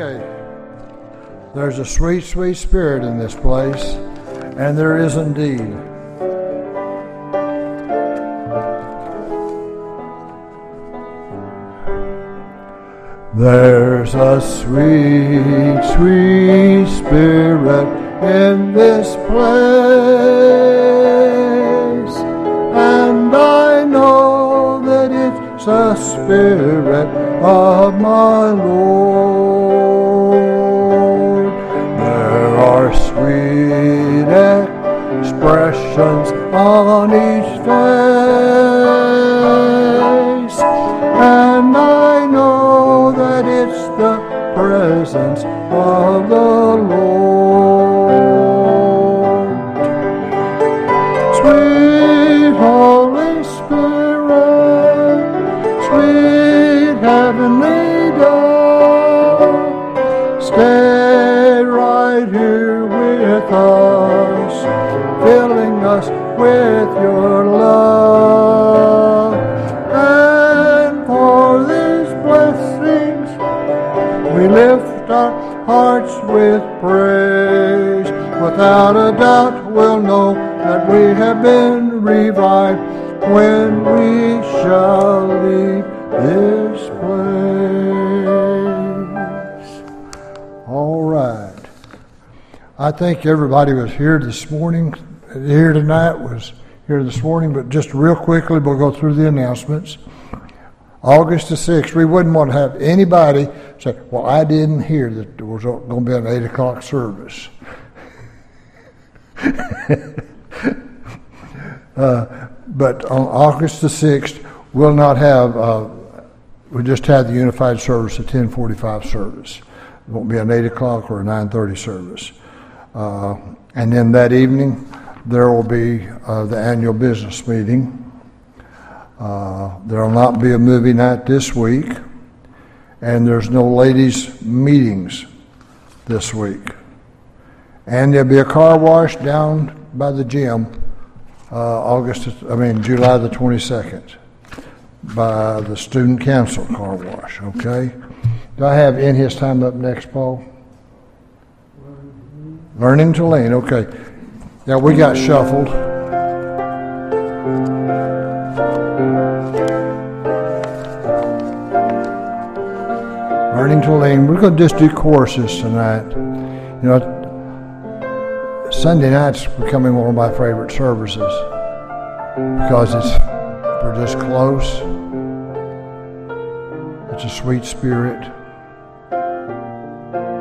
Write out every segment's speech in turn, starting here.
Okay. There's a sweet, sweet spirit in this place, and there is indeed. There's a sweet, sweet spirit in this place, and I know that it's a spirit of my Lord. On each face, and I know that it's the presence of the Lord. Sweet revived when we shall leave this place. All right. I think everybody was here this morning, here tonight was here this morning, but just real quickly, we'll go through the announcements. August the 6th, we wouldn't want to have anybody say, Well, I didn't hear that there was going to be an 8 o'clock service. uh, but on August the 6th, we'll not have, uh, we just had the unified service, a 1045 service. It won't be an 8 o'clock or a 930 service. Uh, and then that evening, there will be uh, the annual business meeting. Uh, there will not be a movie night this week, and there's no ladies' meetings this week. And there'll be a car wash down by the gym uh, August, I mean July the 22nd, by the student council car wash. Okay. Do I have in his time up next, Paul? Learning to lean. Okay. Now we got shuffled. Learning to lean. We're going to just do courses tonight. You know, Sunday night's becoming one of my favorite services because it's we're just close. It's a sweet spirit.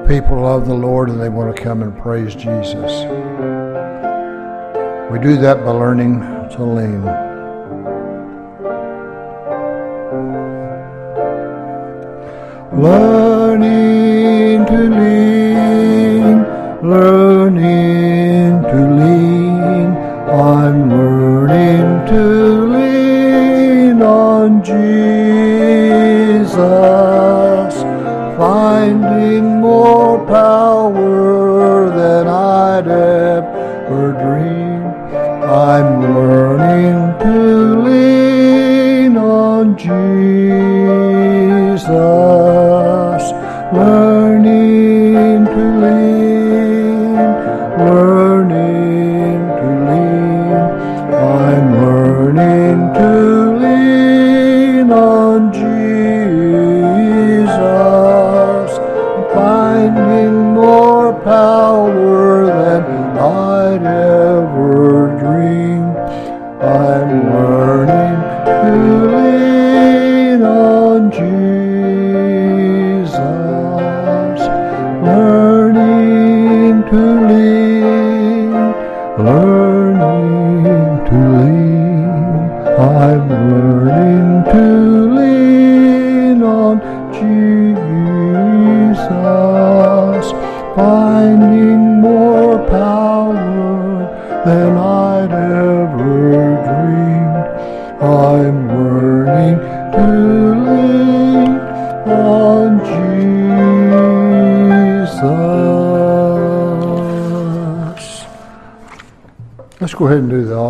People love the Lord and they want to come and praise Jesus. We do that by learning to lean. Learning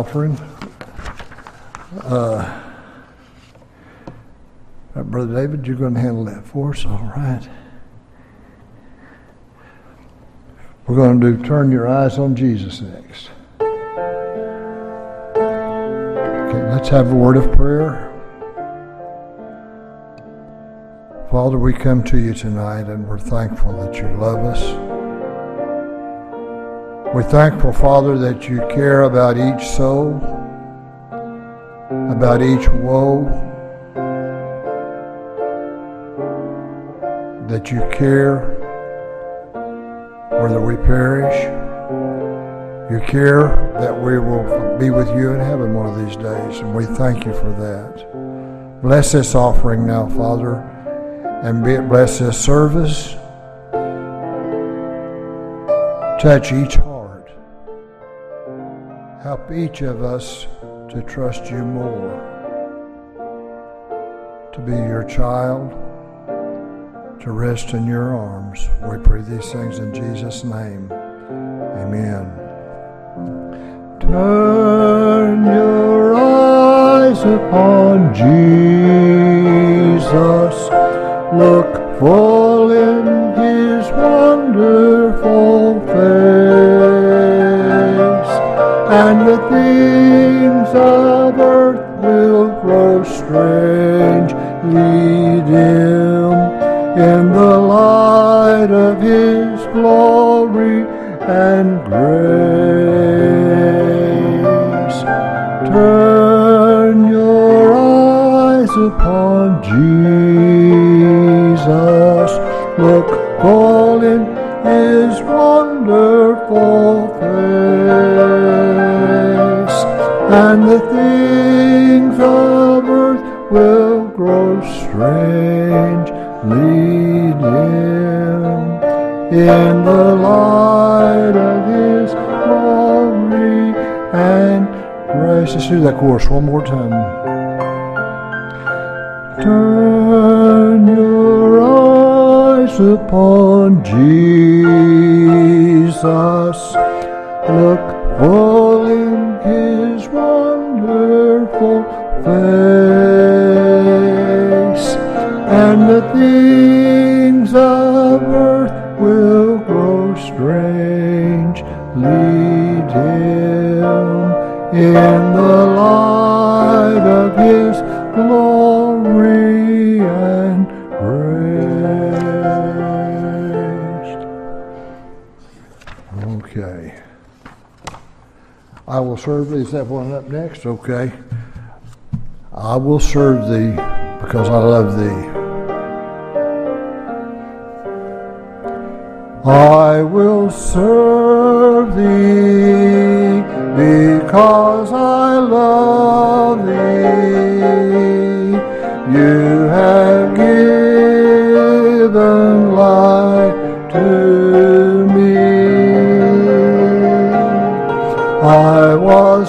offering. Uh, Brother David, you're going to handle that for us, all right? We're going to do Turn Your Eyes on Jesus next. Okay, let's have a word of prayer. Father, we come to you tonight and we're thankful that you love us. We're thankful, Father, that you care about each soul, about each woe, that you care whether we perish. You care that we will be with you in heaven one of these days, and we thank you for that. Bless this offering now, Father, and be it bless this service. Touch each heart. Help each of us to trust you more, to be your child to rest in your arms. We pray these things in Jesus' name. Amen. Turn your eyes upon Jesus. Look full in his wonderful and the things of earth will grow strange. Lead him in the light of his glory and grace. Turn your eyes upon Jesus. Look and the things of earth will grow strange lead him in the light of his glory and grace. Let's do that chorus one more time. Turn your eyes upon Jesus. Look full in the light of his glory and grace. Okay. I will serve thee. Is that one up next? Okay. I will serve thee because I love thee. I will serve thee because I love thee. You have given life to me. I was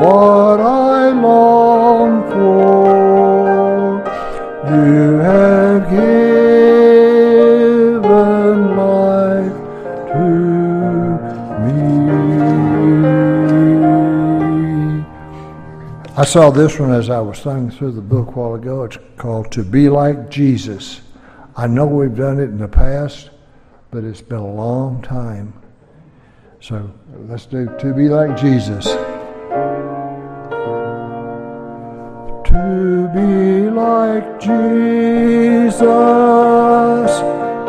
what I long for. You have given life to me. I saw this one as I was thumbing through the book a while ago. It's called To Be Like Jesus. I know we've done it in the past, but it's been a long time. So let's do To Be Like Jesus. Like Jesus,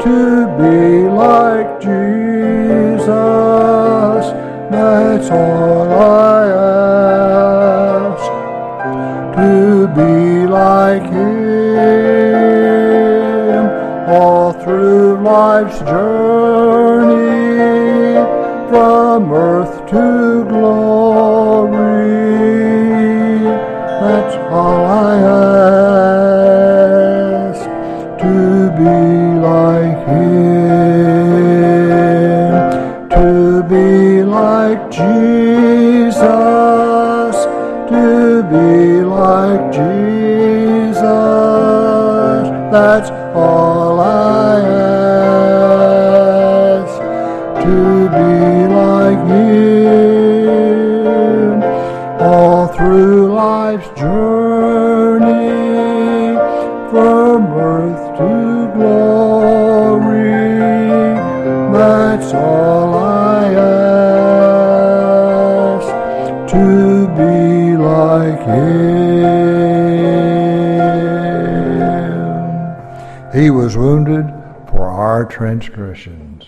to be like Jesus, that's all I ask. To be like Him all through life's journey, from earth to glory. That's He was wounded for our transgressions.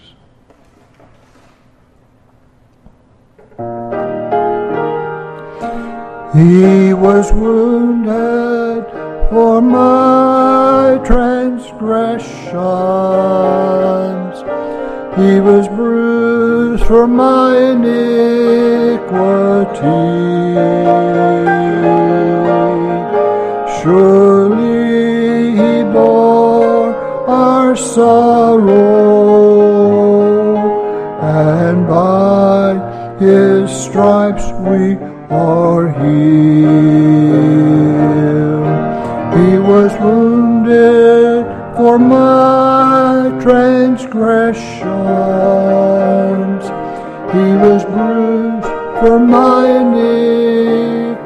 He was wounded for my transgressions. He was bruised for my sorrow, and by his stripes we are healed. He was wounded for my transgressions. He was bruised for my iniquity.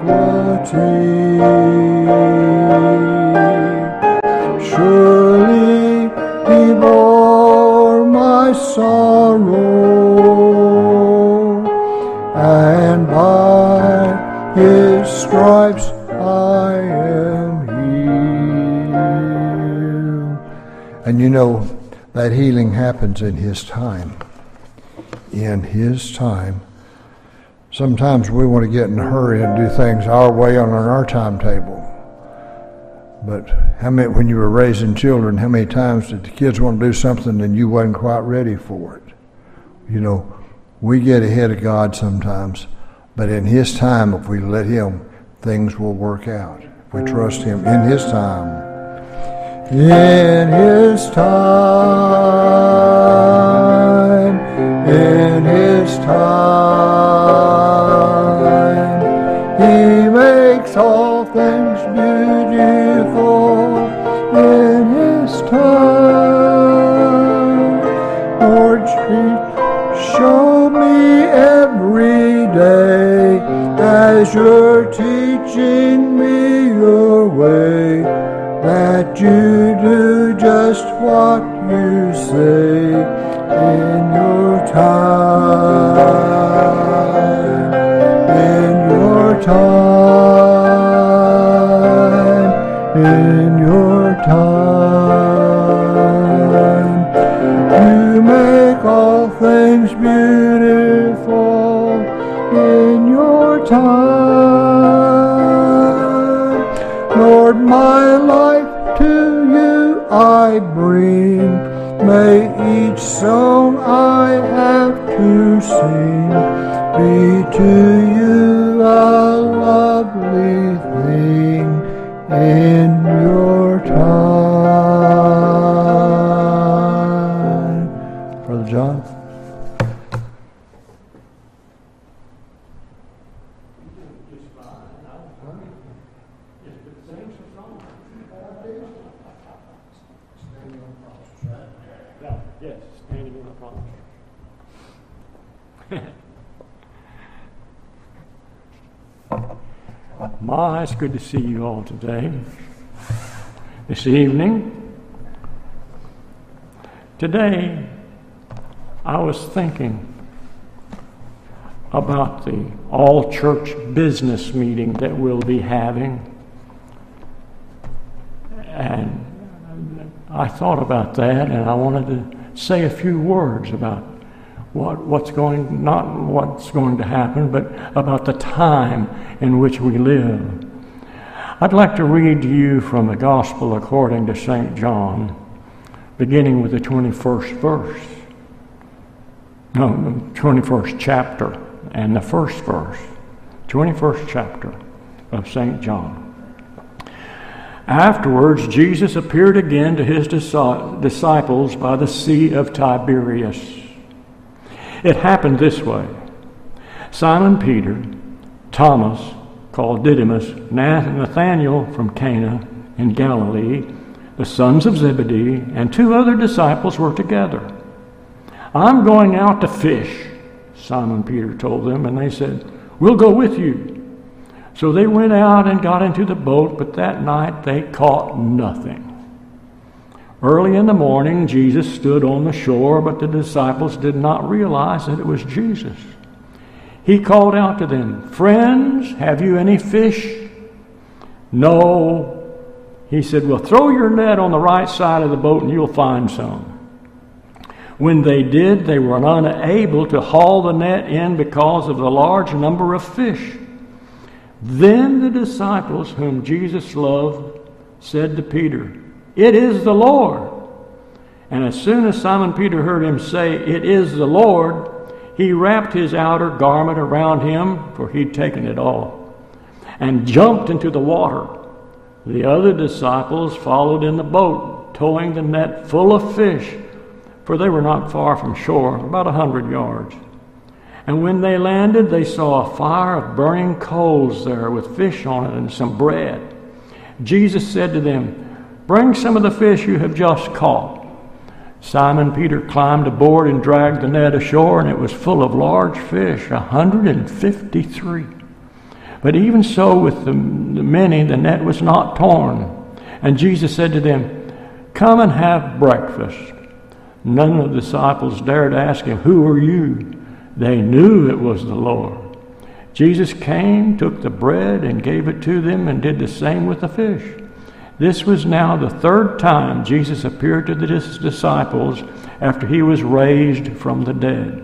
Know, that healing happens in his time. In his time. Sometimes we want to get in a hurry and do things our way on our timetable. But how many, when you were raising children, how many times did the kids want to do something and you wasn't quite ready for it? You know, we get ahead of God sometimes, but in His time, if we let Him, things will work out. If we trust Him in His time. In His time, in His time, He makes all things beautiful in His time. Lord, show me every day as you're teaching me your way that you what you say in your time. In your time. Song I have to sing be to you a lovely thing in your time. Brother John yes, standing in the promise. My, it's good to see you all today. This evening. Today, I was thinking about the all church business meeting that we'll be having. And I thought about that and I wanted to say a few words about what, what's going, not what's going to happen, but about the time in which we live. I'd like to read to you from the Gospel according to St. John, beginning with the 21st verse. No, the 21st chapter and the first verse. 21st chapter of St. John. Afterwards, Jesus appeared again to his disciples by the Sea of Tiberias. It happened this way Simon Peter, Thomas, called Didymus, Nathanael from Cana in Galilee, the sons of Zebedee, and two other disciples were together. I'm going out to fish, Simon Peter told them, and they said, We'll go with you. So they went out and got into the boat, but that night they caught nothing. Early in the morning, Jesus stood on the shore, but the disciples did not realize that it was Jesus. He called out to them, Friends, have you any fish? No. He said, Well, throw your net on the right side of the boat and you'll find some. When they did, they were unable to haul the net in because of the large number of fish. Then the disciples whom Jesus loved said to Peter, It is the Lord. And as soon as Simon Peter heard him say, It is the Lord, he wrapped his outer garment around him, for he'd taken it off, and jumped into the water. The other disciples followed in the boat, towing the net full of fish, for they were not far from shore, about a hundred yards. And when they landed, they saw a fire of burning coals there with fish on it and some bread. Jesus said to them, Bring some of the fish you have just caught. Simon Peter climbed aboard and dragged the net ashore, and it was full of large fish, a 153. But even so, with the, the many, the net was not torn. And Jesus said to them, Come and have breakfast. None of the disciples dared ask him, Who are you? They knew it was the Lord. Jesus came, took the bread, and gave it to them, and did the same with the fish. This was now the third time Jesus appeared to his disciples after he was raised from the dead.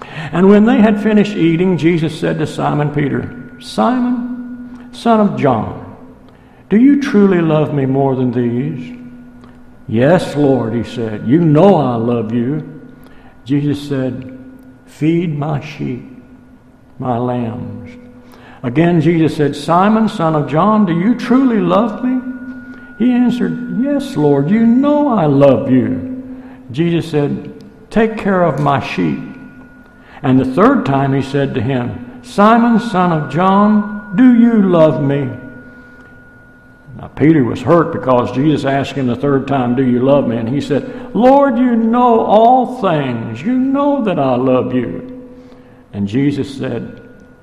And when they had finished eating, Jesus said to Simon Peter, Simon, son of John, do you truly love me more than these? Yes, Lord, he said. You know I love you. Jesus said, Feed my sheep, my lambs. Again, Jesus said, Simon, son of John, do you truly love me? He answered, Yes, Lord, you know I love you. Jesus said, Take care of my sheep. And the third time he said to him, Simon, son of John, do you love me? Now, Peter was hurt because Jesus asked him the third time, Do you love me? And he said, Lord, you know all things. You know that I love you. And Jesus said,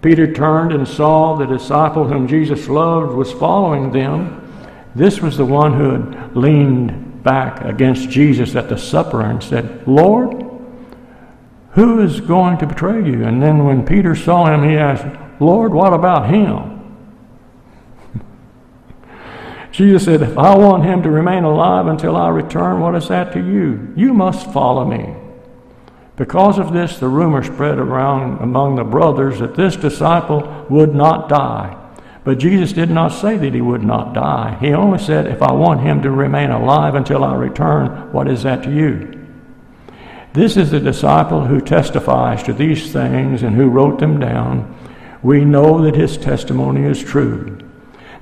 Peter turned and saw the disciple whom Jesus loved was following them. This was the one who had leaned back against Jesus at the supper and said, Lord, who is going to betray you? And then when Peter saw him, he asked, Lord, what about him? Jesus said, If I want him to remain alive until I return, what is that to you? You must follow me. Because of this, the rumor spread around among the brothers that this disciple would not die. But Jesus did not say that he would not die. He only said, If I want him to remain alive until I return, what is that to you? This is the disciple who testifies to these things and who wrote them down. We know that his testimony is true.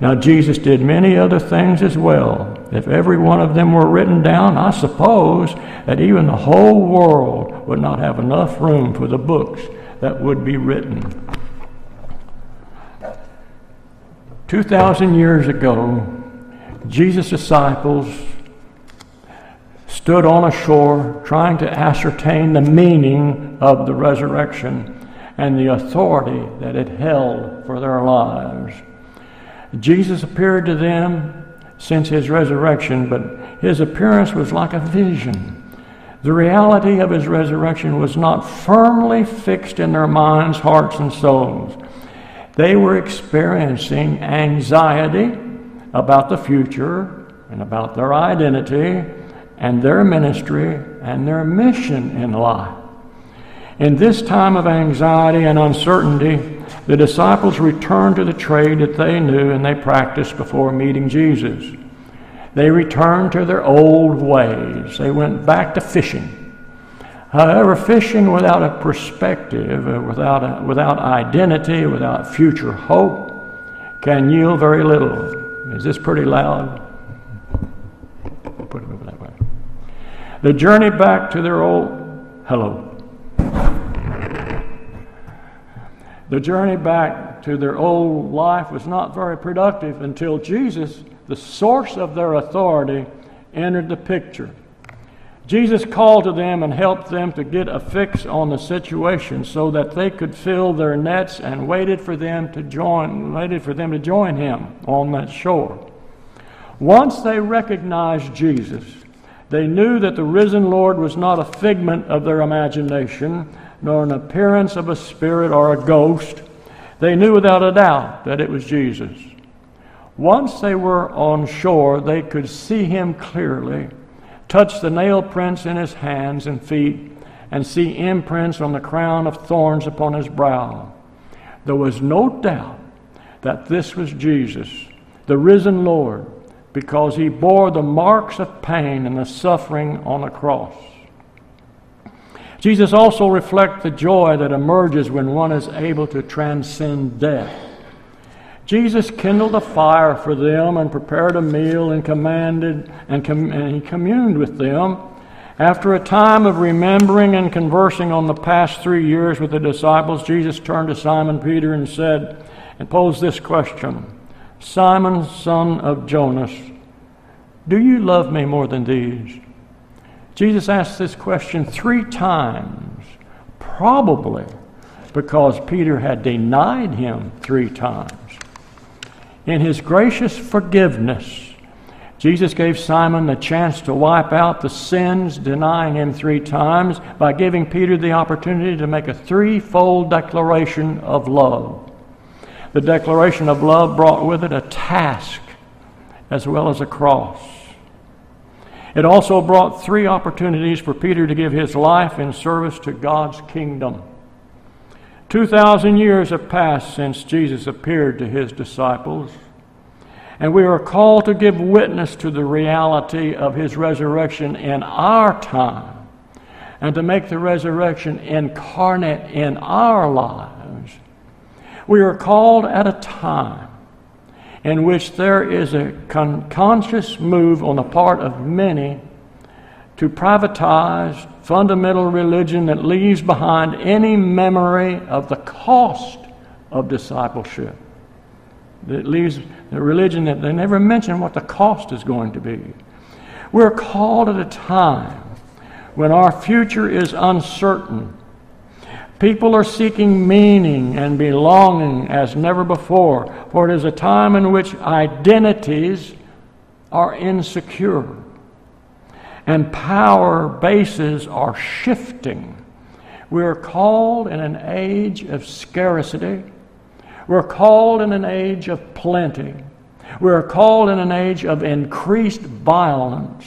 Now, Jesus did many other things as well. If every one of them were written down, I suppose that even the whole world would not have enough room for the books that would be written. 2,000 years ago, Jesus' disciples stood on a shore trying to ascertain the meaning of the resurrection and the authority that it held for their lives. Jesus appeared to them since his resurrection, but his appearance was like a vision. The reality of his resurrection was not firmly fixed in their minds, hearts, and souls. They were experiencing anxiety about the future and about their identity and their ministry and their mission in life. In this time of anxiety and uncertainty, the disciples returned to the trade that they knew and they practiced before meeting Jesus. They returned to their old ways. They went back to fishing. However, fishing without a perspective, uh, without, a, without identity, without future hope, can yield very little. Is this pretty loud? Put it over that way. The journey back to their old, hello. The journey back to their old life was not very productive until Jesus, the source of their authority, entered the picture. Jesus called to them and helped them to get a fix on the situation so that they could fill their nets and waited for them to join waited for them to join him on that shore. Once they recognized Jesus, they knew that the risen Lord was not a figment of their imagination, nor an appearance of a spirit or a ghost. They knew without a doubt that it was Jesus. Once they were on shore, they could see him clearly touch the nail prints in his hands and feet, and see imprints on the crown of thorns upon his brow. There was no doubt that this was Jesus, the risen Lord, because he bore the marks of pain and the suffering on the cross. Jesus also reflects the joy that emerges when one is able to transcend death. Jesus kindled a fire for them and prepared a meal and commanded and, com- and he communed with them. After a time of remembering and conversing on the past three years with the disciples, Jesus turned to Simon Peter and said, and posed this question Simon, son of Jonas, do you love me more than these? Jesus asked this question three times, probably because Peter had denied him three times. In his gracious forgiveness, Jesus gave Simon the chance to wipe out the sins, denying him three times, by giving Peter the opportunity to make a threefold declaration of love. The declaration of love brought with it a task as well as a cross. It also brought three opportunities for Peter to give his life in service to God's kingdom. 2,000 years have passed since Jesus appeared to his disciples, and we are called to give witness to the reality of his resurrection in our time and to make the resurrection incarnate in our lives. We are called at a time in which there is a con- conscious move on the part of many to privatize fundamental religion that leaves behind any memory of the cost of discipleship. That leaves the religion that they never mention what the cost is going to be. We're called at a time when our future is uncertain. People are seeking meaning and belonging as never before, for it is a time in which identities are insecure and power bases are shifting. We're called in an age of scarcity. We're called in an age of plenty. We're called in an age of increased violence.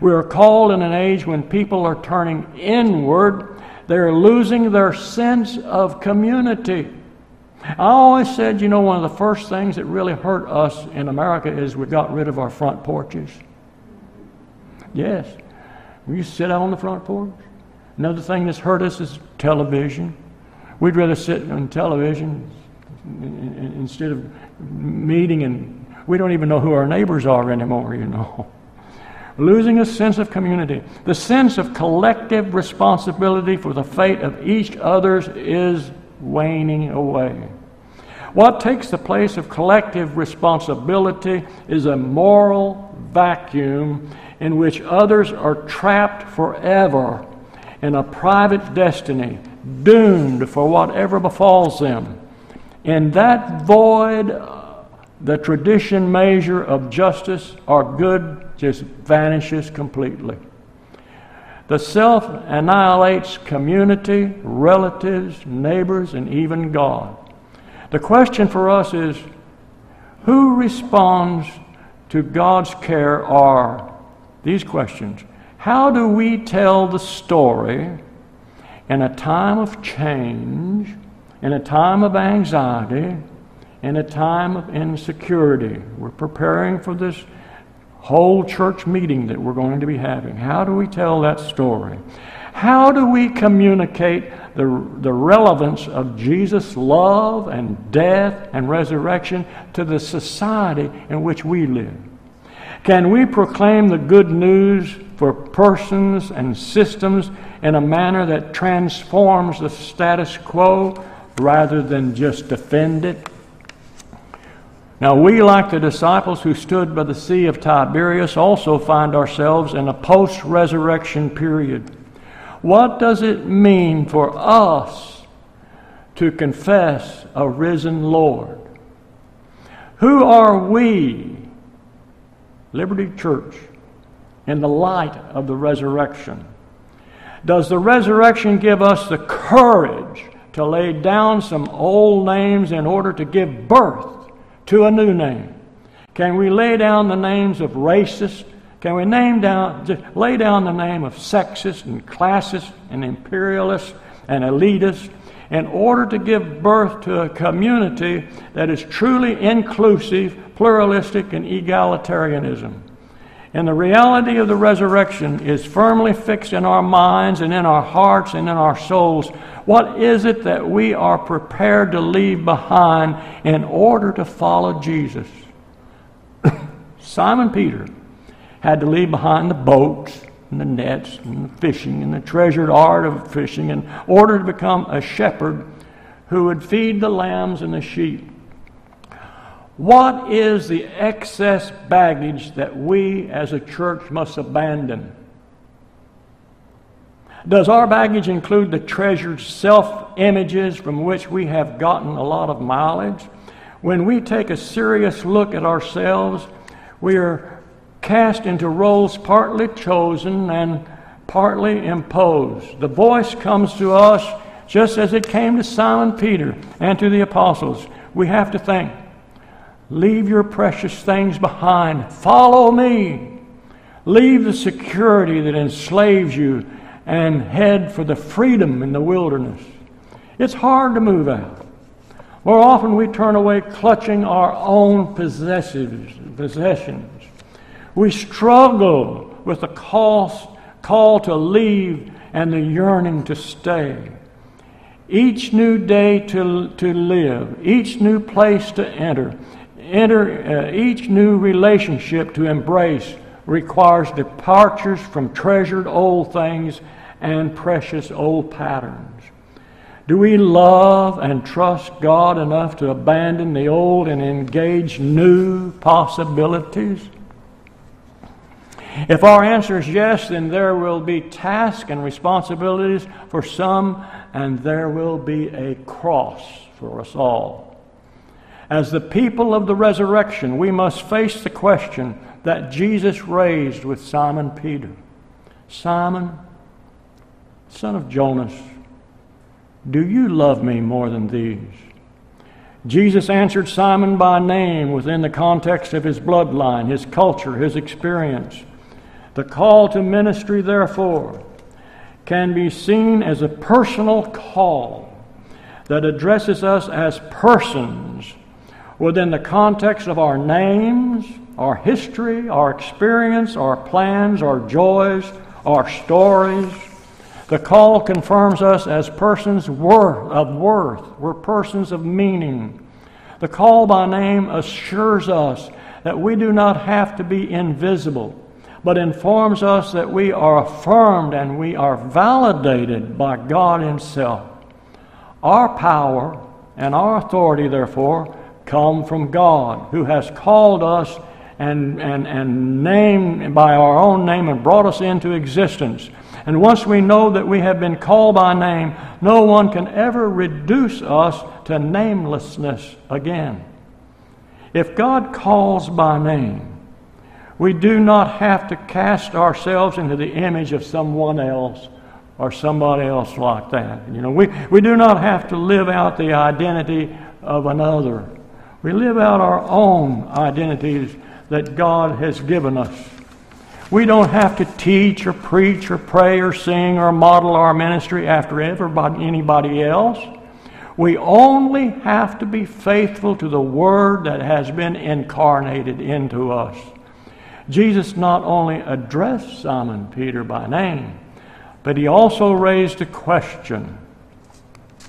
We're called in an age when people are turning inward. They're losing their sense of community. I always said, you know, one of the first things that really hurt us in America is we got rid of our front porches. Yes. We used to sit out on the front porch. Another thing that's hurt us is television. We'd rather sit on television instead of meeting, and we don't even know who our neighbors are anymore, you know. Losing a sense of community. The sense of collective responsibility for the fate of each other's is waning away. What takes the place of collective responsibility is a moral vacuum in which others are trapped forever in a private destiny, doomed for whatever befalls them. In that void, the tradition measure of justice or good just vanishes completely. The self annihilates community, relatives, neighbors, and even God. The question for us is who responds to God's care are these questions How do we tell the story in a time of change, in a time of anxiety, in a time of insecurity? We're preparing for this whole church meeting that we're going to be having. How do we tell that story? How do we communicate the, the relevance of Jesus' love and death and resurrection to the society in which we live? Can we proclaim the good news for persons and systems in a manner that transforms the status quo rather than just defend it? Now, we, like the disciples who stood by the Sea of Tiberias, also find ourselves in a post resurrection period. What does it mean for us to confess a risen Lord? Who are we, Liberty Church, in the light of the resurrection? Does the resurrection give us the courage to lay down some old names in order to give birth to a new name? Can we lay down the names of racist? Can we name down, just lay down the name of sexist and classist and imperialist and elitist in order to give birth to a community that is truly inclusive, pluralistic, and egalitarianism? And the reality of the resurrection is firmly fixed in our minds and in our hearts and in our souls. What is it that we are prepared to leave behind in order to follow Jesus? Simon Peter had to leave behind the boats and the nets and the fishing and the treasured art of fishing in order to become a shepherd who would feed the lambs and the sheep. What is the excess baggage that we as a church must abandon? Does our baggage include the treasured self images from which we have gotten a lot of mileage? When we take a serious look at ourselves, we are cast into roles partly chosen and partly imposed. The voice comes to us just as it came to Simon Peter and to the apostles. We have to think Leave your precious things behind. Follow me. Leave the security that enslaves you and head for the freedom in the wilderness. It's hard to move out. More often we turn away clutching our own possessions. We struggle with the call, call to leave and the yearning to stay. Each new day to, to live, each new place to enter, enter uh, each new relationship to embrace requires departures from treasured old things and precious old patterns. Do we love and trust God enough to abandon the old and engage new possibilities? If our answer is yes, then there will be tasks and responsibilities for some, and there will be a cross for us all. As the people of the resurrection, we must face the question that Jesus raised with Simon Peter Simon, son of Jonas, do you love me more than these? Jesus answered Simon by name within the context of his bloodline, his culture, his experience. The call to ministry, therefore, can be seen as a personal call that addresses us as persons within the context of our names, our history, our experience, our plans, our joys, our stories. The call confirms us as persons worth, of worth. We're persons of meaning. The call by name assures us that we do not have to be invisible, but informs us that we are affirmed and we are validated by God Himself. Our power and our authority, therefore, come from God, who has called us and, and, and named by our own name and brought us into existence. And once we know that we have been called by name, no one can ever reduce us to namelessness again. If God calls by name, we do not have to cast ourselves into the image of someone else or somebody else like that. You know, we, we do not have to live out the identity of another. We live out our own identities that God has given us. We don't have to teach or preach or pray or sing or model our ministry after everybody, anybody else. We only have to be faithful to the Word that has been incarnated into us. Jesus not only addressed Simon Peter by name, but he also raised a question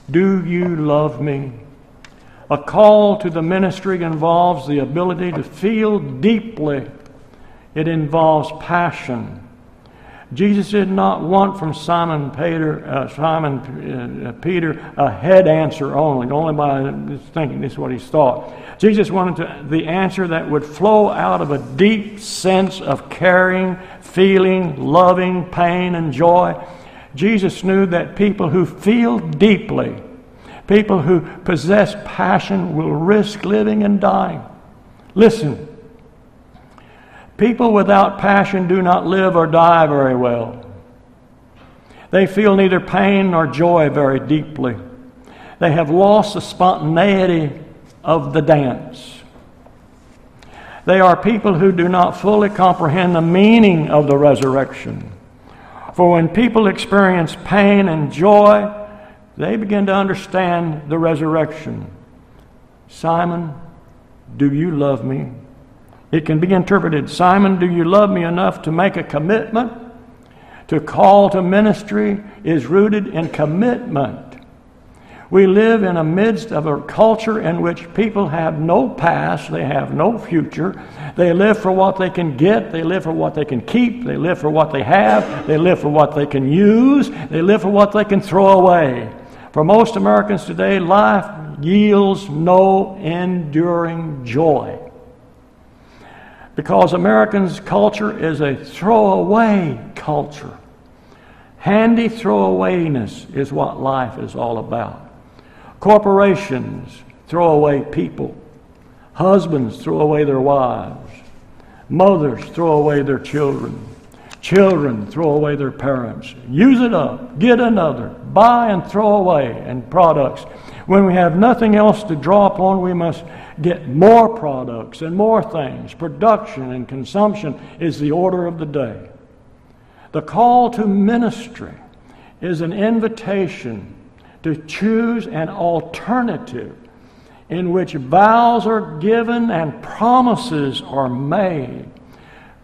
Do you love me? A call to the ministry involves the ability to feel deeply it involves passion. Jesus did not want from Simon Peter, uh, Simon uh, Peter a head answer only, only by thinking this is what he thought. Jesus wanted to, the answer that would flow out of a deep sense of caring, feeling, loving, pain, and joy. Jesus knew that people who feel deeply, people who possess passion, will risk living and dying. Listen, People without passion do not live or die very well. They feel neither pain nor joy very deeply. They have lost the spontaneity of the dance. They are people who do not fully comprehend the meaning of the resurrection. For when people experience pain and joy, they begin to understand the resurrection. Simon, do you love me? It can be interpreted Simon, do you love me enough to make a commitment? To call to ministry is rooted in commitment. We live in a midst of a culture in which people have no past, they have no future. They live for what they can get, they live for what they can keep, they live for what they have, they live for what they can use, they live for what they can throw away. For most Americans today, life yields no enduring joy because Americans' culture is a throwaway culture. Handy throwawayness is what life is all about. Corporations throw away people. Husbands throw away their wives. Mothers throw away their children. Children throw away their parents. Use it up, get another, buy and throw away, and products. When we have nothing else to draw upon, we must get more products and more things. Production and consumption is the order of the day. The call to ministry is an invitation to choose an alternative in which vows are given and promises are made.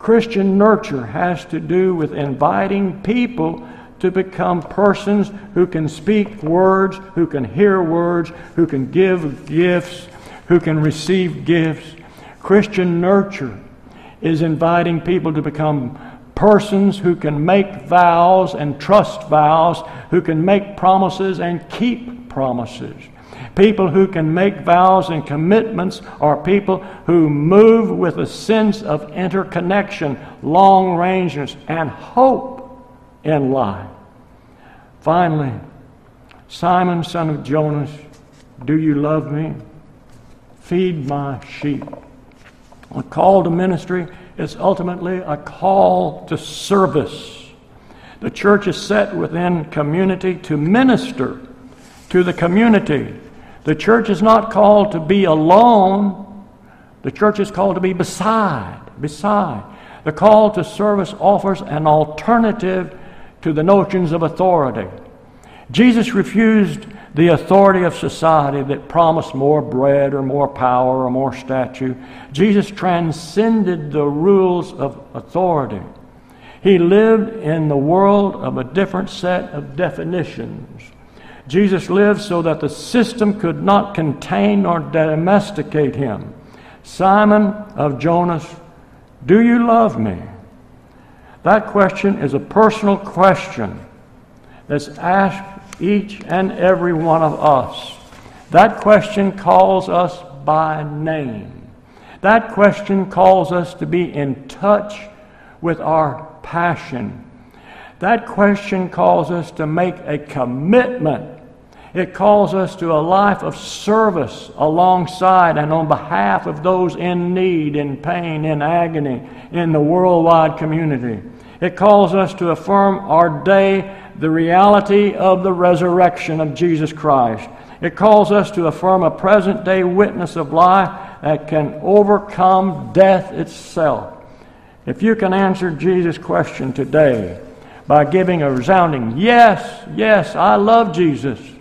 Christian nurture has to do with inviting people to become persons who can speak words, who can hear words, who can give gifts, who can receive gifts. Christian nurture is inviting people to become persons who can make vows and trust vows, who can make promises and keep promises. People who can make vows and commitments are people who move with a sense of interconnection, long rangeness, and hope in life. Finally, Simon, son of Jonas, do you love me? Feed my sheep. A call to ministry is ultimately a call to service. The church is set within community to minister to the community. The church is not called to be alone. The church is called to be beside, beside. The call to service offers an alternative to the notions of authority. Jesus refused the authority of society that promised more bread or more power or more statue. Jesus transcended the rules of authority. He lived in the world of a different set of definitions. Jesus lived so that the system could not contain or domesticate him. Simon of Jonas, do you love me? That question is a personal question that's asked each and every one of us. That question calls us by name. That question calls us to be in touch with our passion. That question calls us to make a commitment. It calls us to a life of service alongside and on behalf of those in need, in pain, in agony, in the worldwide community. It calls us to affirm our day the reality of the resurrection of Jesus Christ. It calls us to affirm a present day witness of life that can overcome death itself. If you can answer Jesus' question today by giving a resounding yes, yes, I love Jesus.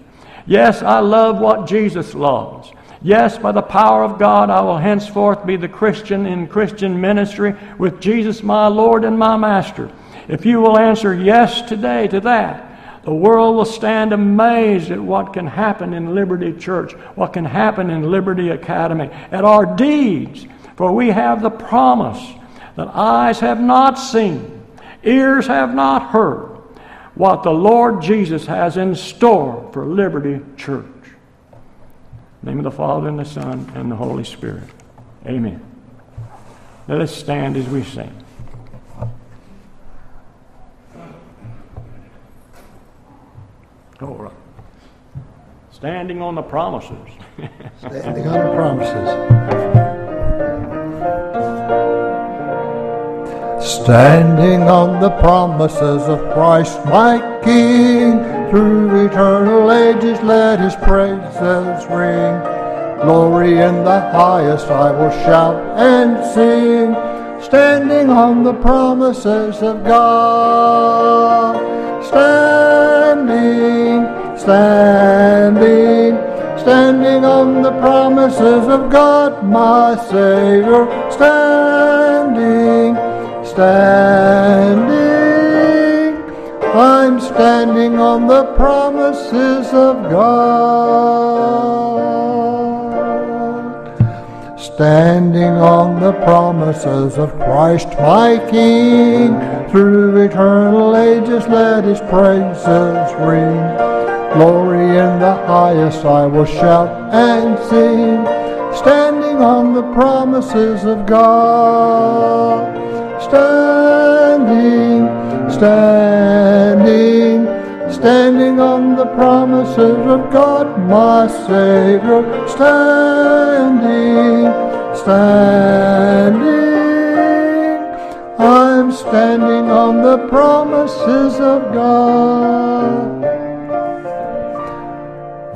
Yes, I love what Jesus loves. Yes, by the power of God, I will henceforth be the Christian in Christian ministry with Jesus, my Lord and my Master. If you will answer yes today to that, the world will stand amazed at what can happen in Liberty Church, what can happen in Liberty Academy, at our deeds. For we have the promise that eyes have not seen, ears have not heard, what the Lord Jesus has in store for Liberty Church name of the Father, and the Son, and the Holy Spirit. Amen. Let us stand as we sing. All right. Standing on the promises. Standing on the promises. Standing on the promises of Christ my King through eternal ages let his praises ring. Glory in the highest I will shout and sing, standing on the promises of God. Standing, standing, standing on the promises of God, my Savior. Standing, standing I'm standing on the promises of God. Standing on the promises of Christ my King. Through eternal ages let his praises ring. Glory in the highest I will shout and sing. Standing on the promises of God. Standing standing, standing on the promises of God, my Savior, standing, standing. I'm standing on the promises of God.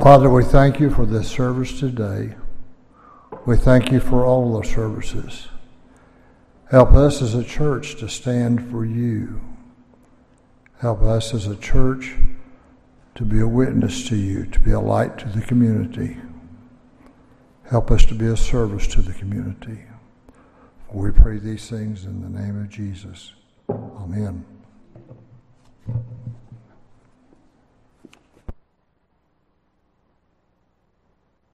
Father, we thank you for this service today. We thank you for all the services. Help us as a church to stand for you. Help us as a church to be a witness to you, to be a light to the community. Help us to be a service to the community. For we pray these things in the name of Jesus. Amen.